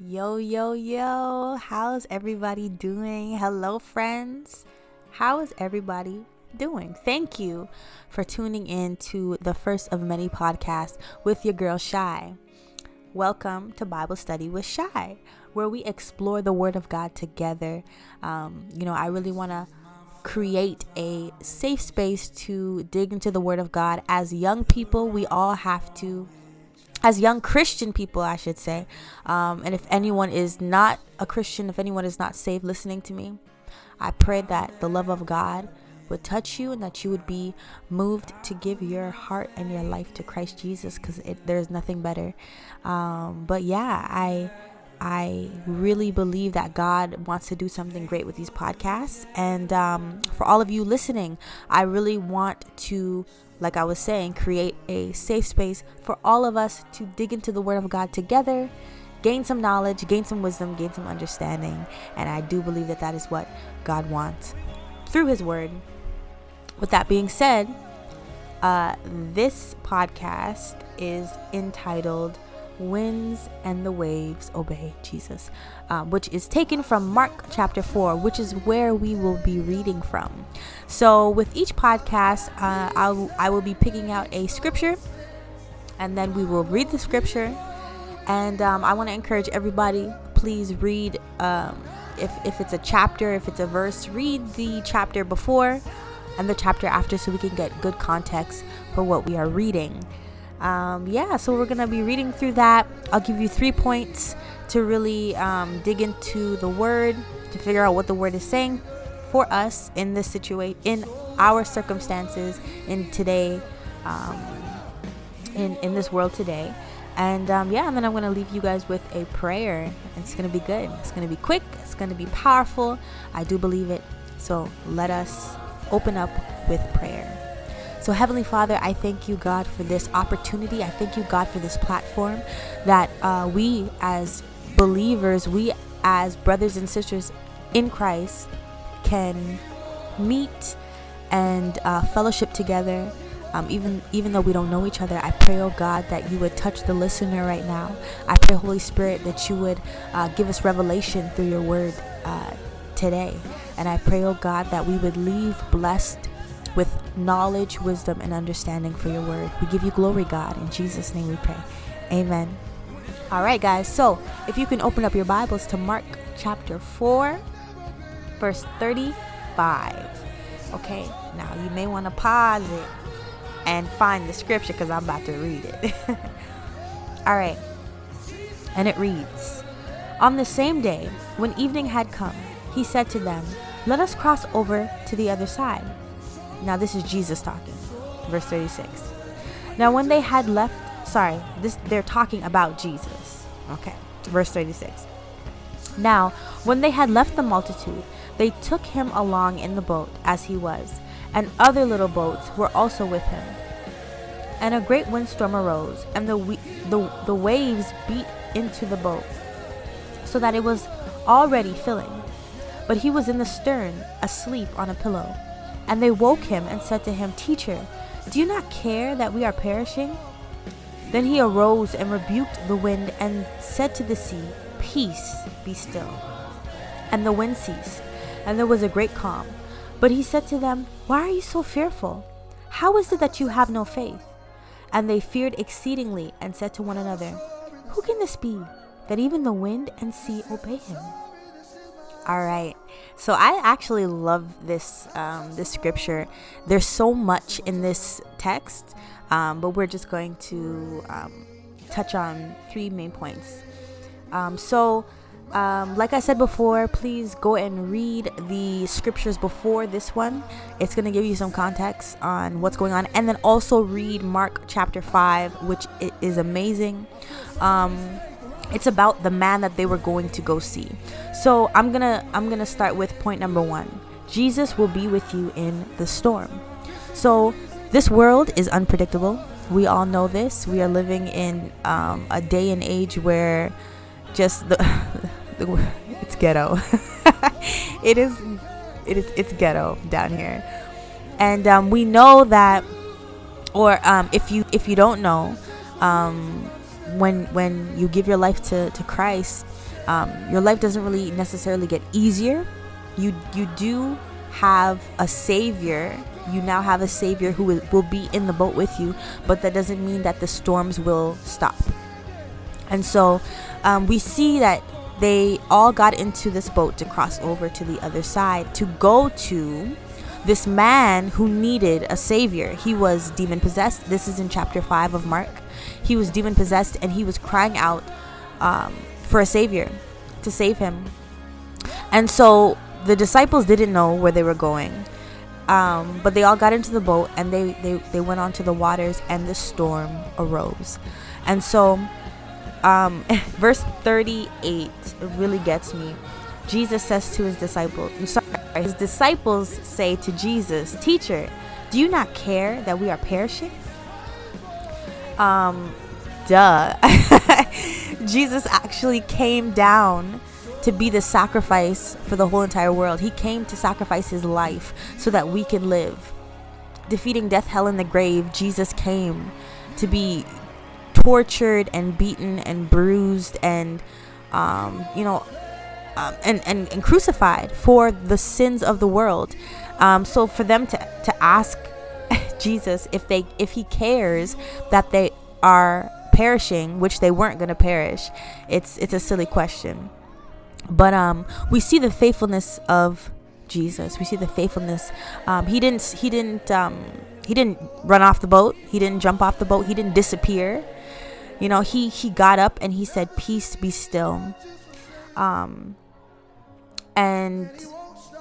Yo, yo, yo, how's everybody doing? Hello, friends. How is everybody doing? Thank you for tuning in to the first of many podcasts with your girl Shy. Welcome to Bible Study with Shy, where we explore the Word of God together. Um, you know, I really want to create a safe space to dig into the Word of God. As young people, we all have to as young Christian people, I should say. Um, and if anyone is not a Christian, if anyone is not saved listening to me, I pray that the love of God would touch you and that you would be moved to give your heart and your life to Christ Jesus because there's nothing better. Um, but yeah, I. I really believe that God wants to do something great with these podcasts. And um, for all of you listening, I really want to like I was saying, create a safe space for all of us to dig into the Word of God together, gain some knowledge, gain some wisdom, gain some understanding. And I do believe that that is what God wants through His Word. With that being said, uh, this podcast is entitled winds and the waves obey Jesus, um, which is taken from Mark chapter 4, which is where we will be reading from. So, with each podcast, uh, I'll, I will be picking out a scripture and then we will read the scripture. And um, I want to encourage everybody, please read. Um, if, if it's a chapter, if it's a verse, read the chapter before and the chapter after so we can get good context for what we are reading um, yeah, so we're gonna be reading through that. I'll give you three points to really um, dig into the word to figure out what the word is saying for us in this situation, in our circumstances, in today, um, in in this world today. And um, yeah, and then I'm gonna leave you guys with a prayer. It's gonna be good. It's gonna be quick. It's gonna be powerful. I do believe it. So let us open up with prayer. So, Heavenly Father, I thank you, God, for this opportunity. I thank you, God, for this platform that uh, we as believers, we as brothers and sisters in Christ can meet and uh, fellowship together. Um, even even though we don't know each other, I pray, oh God, that you would touch the listener right now. I pray, Holy Spirit, that you would uh, give us revelation through your word uh, today. And I pray, oh God, that we would leave blessed with knowledge, wisdom, and understanding for your word. We give you glory, God. In Jesus' name we pray. Amen. All right, guys. So if you can open up your Bibles to Mark chapter 4, verse 35. Okay, now you may want to pause it and find the scripture because I'm about to read it. All right. And it reads On the same day, when evening had come, he said to them, Let us cross over to the other side. Now, this is Jesus talking. Verse 36. Now, when they had left, sorry, this they're talking about Jesus. Okay. Verse 36. Now, when they had left the multitude, they took him along in the boat as he was, and other little boats were also with him. And a great windstorm arose, and the, the, the waves beat into the boat, so that it was already filling. But he was in the stern, asleep on a pillow. And they woke him and said to him, Teacher, do you not care that we are perishing? Then he arose and rebuked the wind and said to the sea, Peace, be still. And the wind ceased, and there was a great calm. But he said to them, Why are you so fearful? How is it that you have no faith? And they feared exceedingly and said to one another, Who can this be, that even the wind and sea obey him? All right. So I actually love this um, this scripture. There's so much in this text, um, but we're just going to um, touch on three main points. Um, so, um, like I said before, please go and read the scriptures before this one. It's going to give you some context on what's going on, and then also read Mark chapter five, which is amazing. It's about the man that they were going to go see. So I'm gonna I'm gonna start with point number one. Jesus will be with you in the storm. So this world is unpredictable. We all know this. We are living in um, a day and age where just the, the it's ghetto. it is it is it's ghetto down here, and um, we know that. Or um, if you if you don't know, um, when when you give your life to to Christ, um, your life doesn't really necessarily get easier. You you do have a savior. You now have a savior who will, be in the boat with you, but that doesn't mean that the storms will stop. And so um, we see that they all got into this boat to cross over to the other side to go to this man who needed a savior. He was demon possessed. This is in chapter 5 of Mark. He was demon possessed and he was crying out um, for a savior to save him. And so the disciples didn't know where they were going. Um, but they all got into the boat and they, they, they went onto the waters and the storm arose. And so, um, verse 38 really gets me. Jesus says to his disciples, sorry, his disciples say to Jesus, Teacher, do you not care that we are perishing? Um, duh. Jesus actually came down to be the sacrifice for the whole entire world. He came to sacrifice his life so that we can live. Defeating death, hell, and the grave, Jesus came to be tortured and beaten and bruised and, um, you know, um, and, and, and crucified for the sins of the world. Um, so for them to, to ask Jesus if they if he cares that they are perishing, which they weren't going to perish, it's it's a silly question. But um, we see the faithfulness of Jesus. We see the faithfulness. Um, he didn't he didn't um, he didn't run off the boat. He didn't jump off the boat. He didn't disappear. You know, he he got up and he said, "Peace be still." Um, and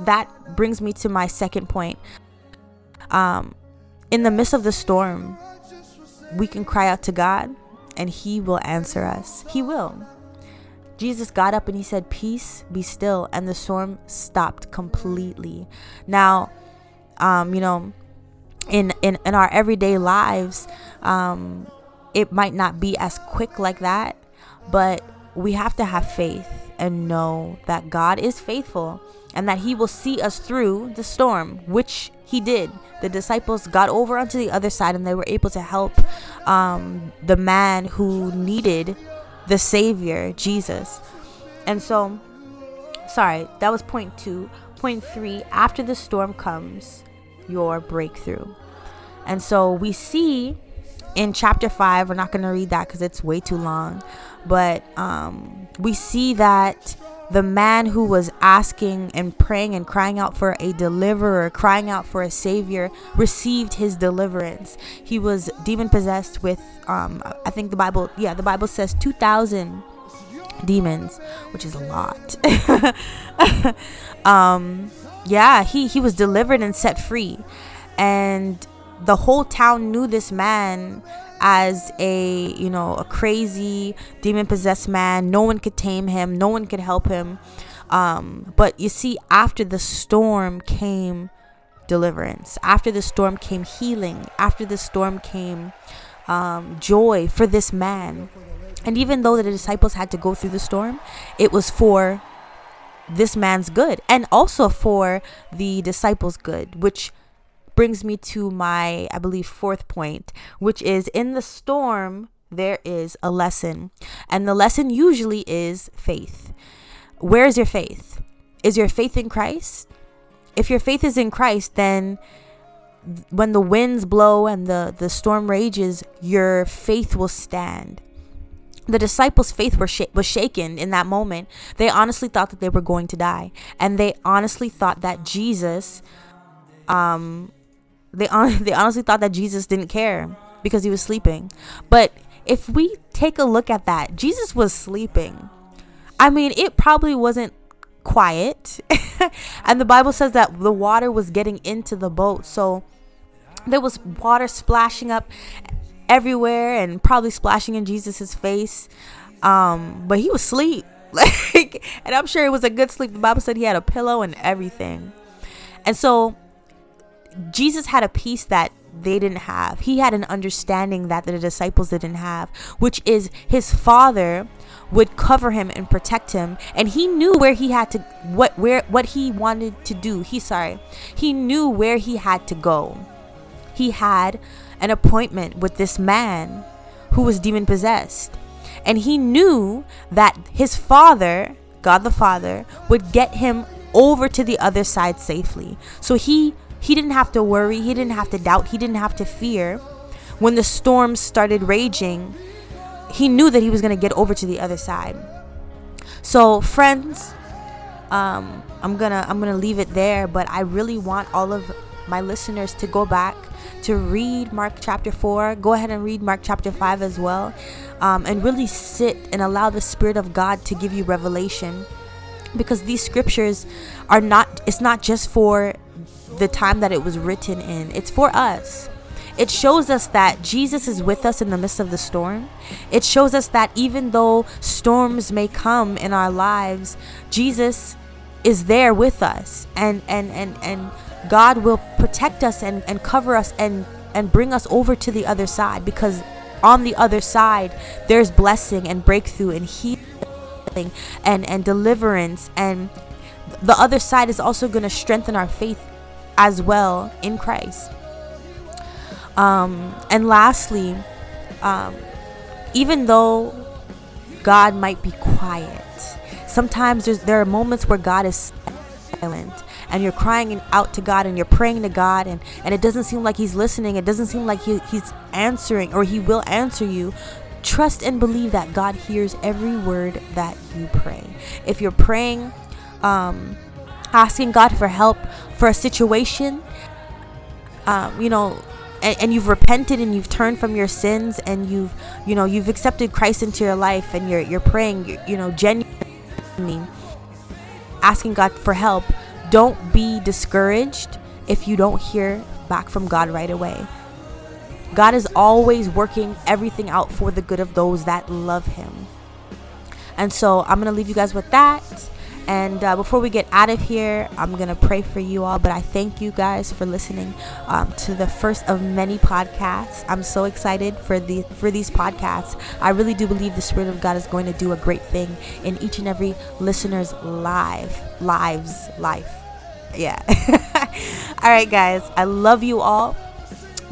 that brings me to my second point. Um, in the midst of the storm, we can cry out to God and He will answer us. He will. Jesus got up and He said, Peace, be still. And the storm stopped completely. Now, um, you know, in, in, in our everyday lives, um, it might not be as quick like that, but we have to have faith and know that God is faithful and that He will see us through the storm, which He did. The disciples got over onto the other side and they were able to help um, the man who needed the Savior, Jesus. And so, sorry, that was point two. Point three after the storm comes, your breakthrough. And so we see in chapter 5 we're not going to read that because it's way too long but um, we see that the man who was asking and praying and crying out for a deliverer crying out for a savior received his deliverance. He was demon possessed with um, i think the bible yeah the bible says 2000 demons which is a lot. Um, yeah he he was delivered and set free. And the whole town knew this man as a you know a crazy demon possessed man. No one could tame him. No one could help him. Um, but you see after the storm came deliverance. After the storm came healing. After the storm came um, joy for this man. And even though the disciples had to go through the storm it was for this man's good and also for the disciples good which brings me to my, I believe, fourth point, which is in the storm, there is a lesson. And the lesson usually is faith. Where is your faith? Is your faith in Christ? If your faith is in Christ, then when the winds blow and the, the storm rages, your faith will stand. The disciples' faith were sh- was shaken in that moment. They honestly thought that they were going to die, and they honestly thought that Jesus um, they on, they honestly thought that Jesus didn't care because he was sleeping. But if we take a look at that, Jesus was sleeping. I mean, it probably wasn't quiet. and the Bible says that the water was getting into the boat. So there was water splashing up everywhere and probably splashing in Jesus's face. Um, but he was asleep. Like, and I'm sure it was a good sleep. The Bible said he had a pillow and everything. And so Jesus had a peace that they didn't have. He had an understanding that the disciples didn't have, which is his father would cover him and protect him and he knew where he had to what where what he wanted to do. He sorry. He knew where he had to go. He had an appointment with this man who was demon possessed. And he knew that his father, God the Father, would get him over to the other side safely. So he he didn't have to worry, he didn't have to doubt, he didn't have to fear. When the storms started raging, he knew that he was going to get over to the other side. So, friends, um, I'm gonna I'm gonna leave it there. But I really want all of my listeners to go back to read Mark chapter 4. Go ahead and read Mark chapter 5 as well. Um, and really sit and allow the Spirit of God to give you revelation. Because these scriptures are not, it's not just for the time that it was written in, it's for us. It shows us that Jesus is with us in the midst of the storm. It shows us that even though storms may come in our lives, Jesus is there with us and and and and God will protect us and, and cover us and and bring us over to the other side because on the other side there's blessing and breakthrough and healing and and deliverance and the other side is also going to strengthen our faith as well in Christ. Um, and lastly, um, even though God might be quiet, sometimes there are moments where God is silent and you're crying out to God and you're praying to God and, and it doesn't seem like He's listening. It doesn't seem like he, He's answering or He will answer you. Trust and believe that God hears every word that you pray. If you're praying, um, asking God for help for a situation, um, you know, and, and, you've repented and you've turned from your sins and you've you know you've accepted Christ into your life and you're you're praying you, you know genuinely asking God for help don't be discouraged if you don't hear back from God right away God is always working everything out for the good of those that love him and so I'm going to leave you guys with that and uh, before we get out of here, I'm going to pray for you all. But I thank you guys for listening um, to the first of many podcasts. I'm so excited for, the, for these podcasts. I really do believe the Spirit of God is going to do a great thing in each and every listener's life, lives, life. Yeah. all right, guys. I love you all.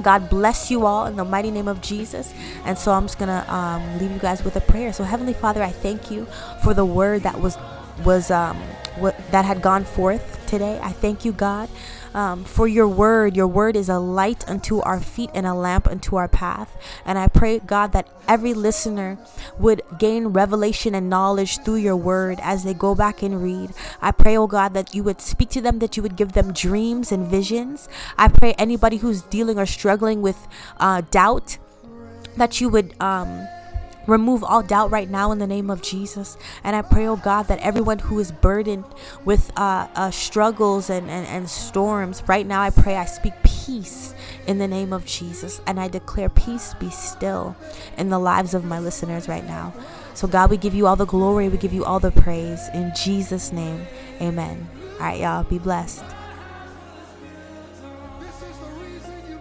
God bless you all in the mighty name of Jesus. And so I'm just to um, leave you guys with a prayer. So, Heavenly Father, I thank you for the word that was was um, what that had gone forth today. I thank you, God, um, for your word. Your word is a light unto our feet and a lamp unto our path. And I pray, God, that every listener would gain revelation and knowledge through your word as they go back and read. I pray, oh God, that you would speak to them, that you would give them dreams and visions. I pray anybody who's dealing or struggling with uh, doubt, that you would. Um, Remove all doubt right now in the name of Jesus. And I pray, oh God, that everyone who is burdened with uh, uh, struggles and, and, and storms, right now I pray I speak peace in the name of Jesus. And I declare peace be still in the lives of my listeners right now. So, God, we give you all the glory, we give you all the praise. In Jesus' name, amen. All right, y'all, be blessed.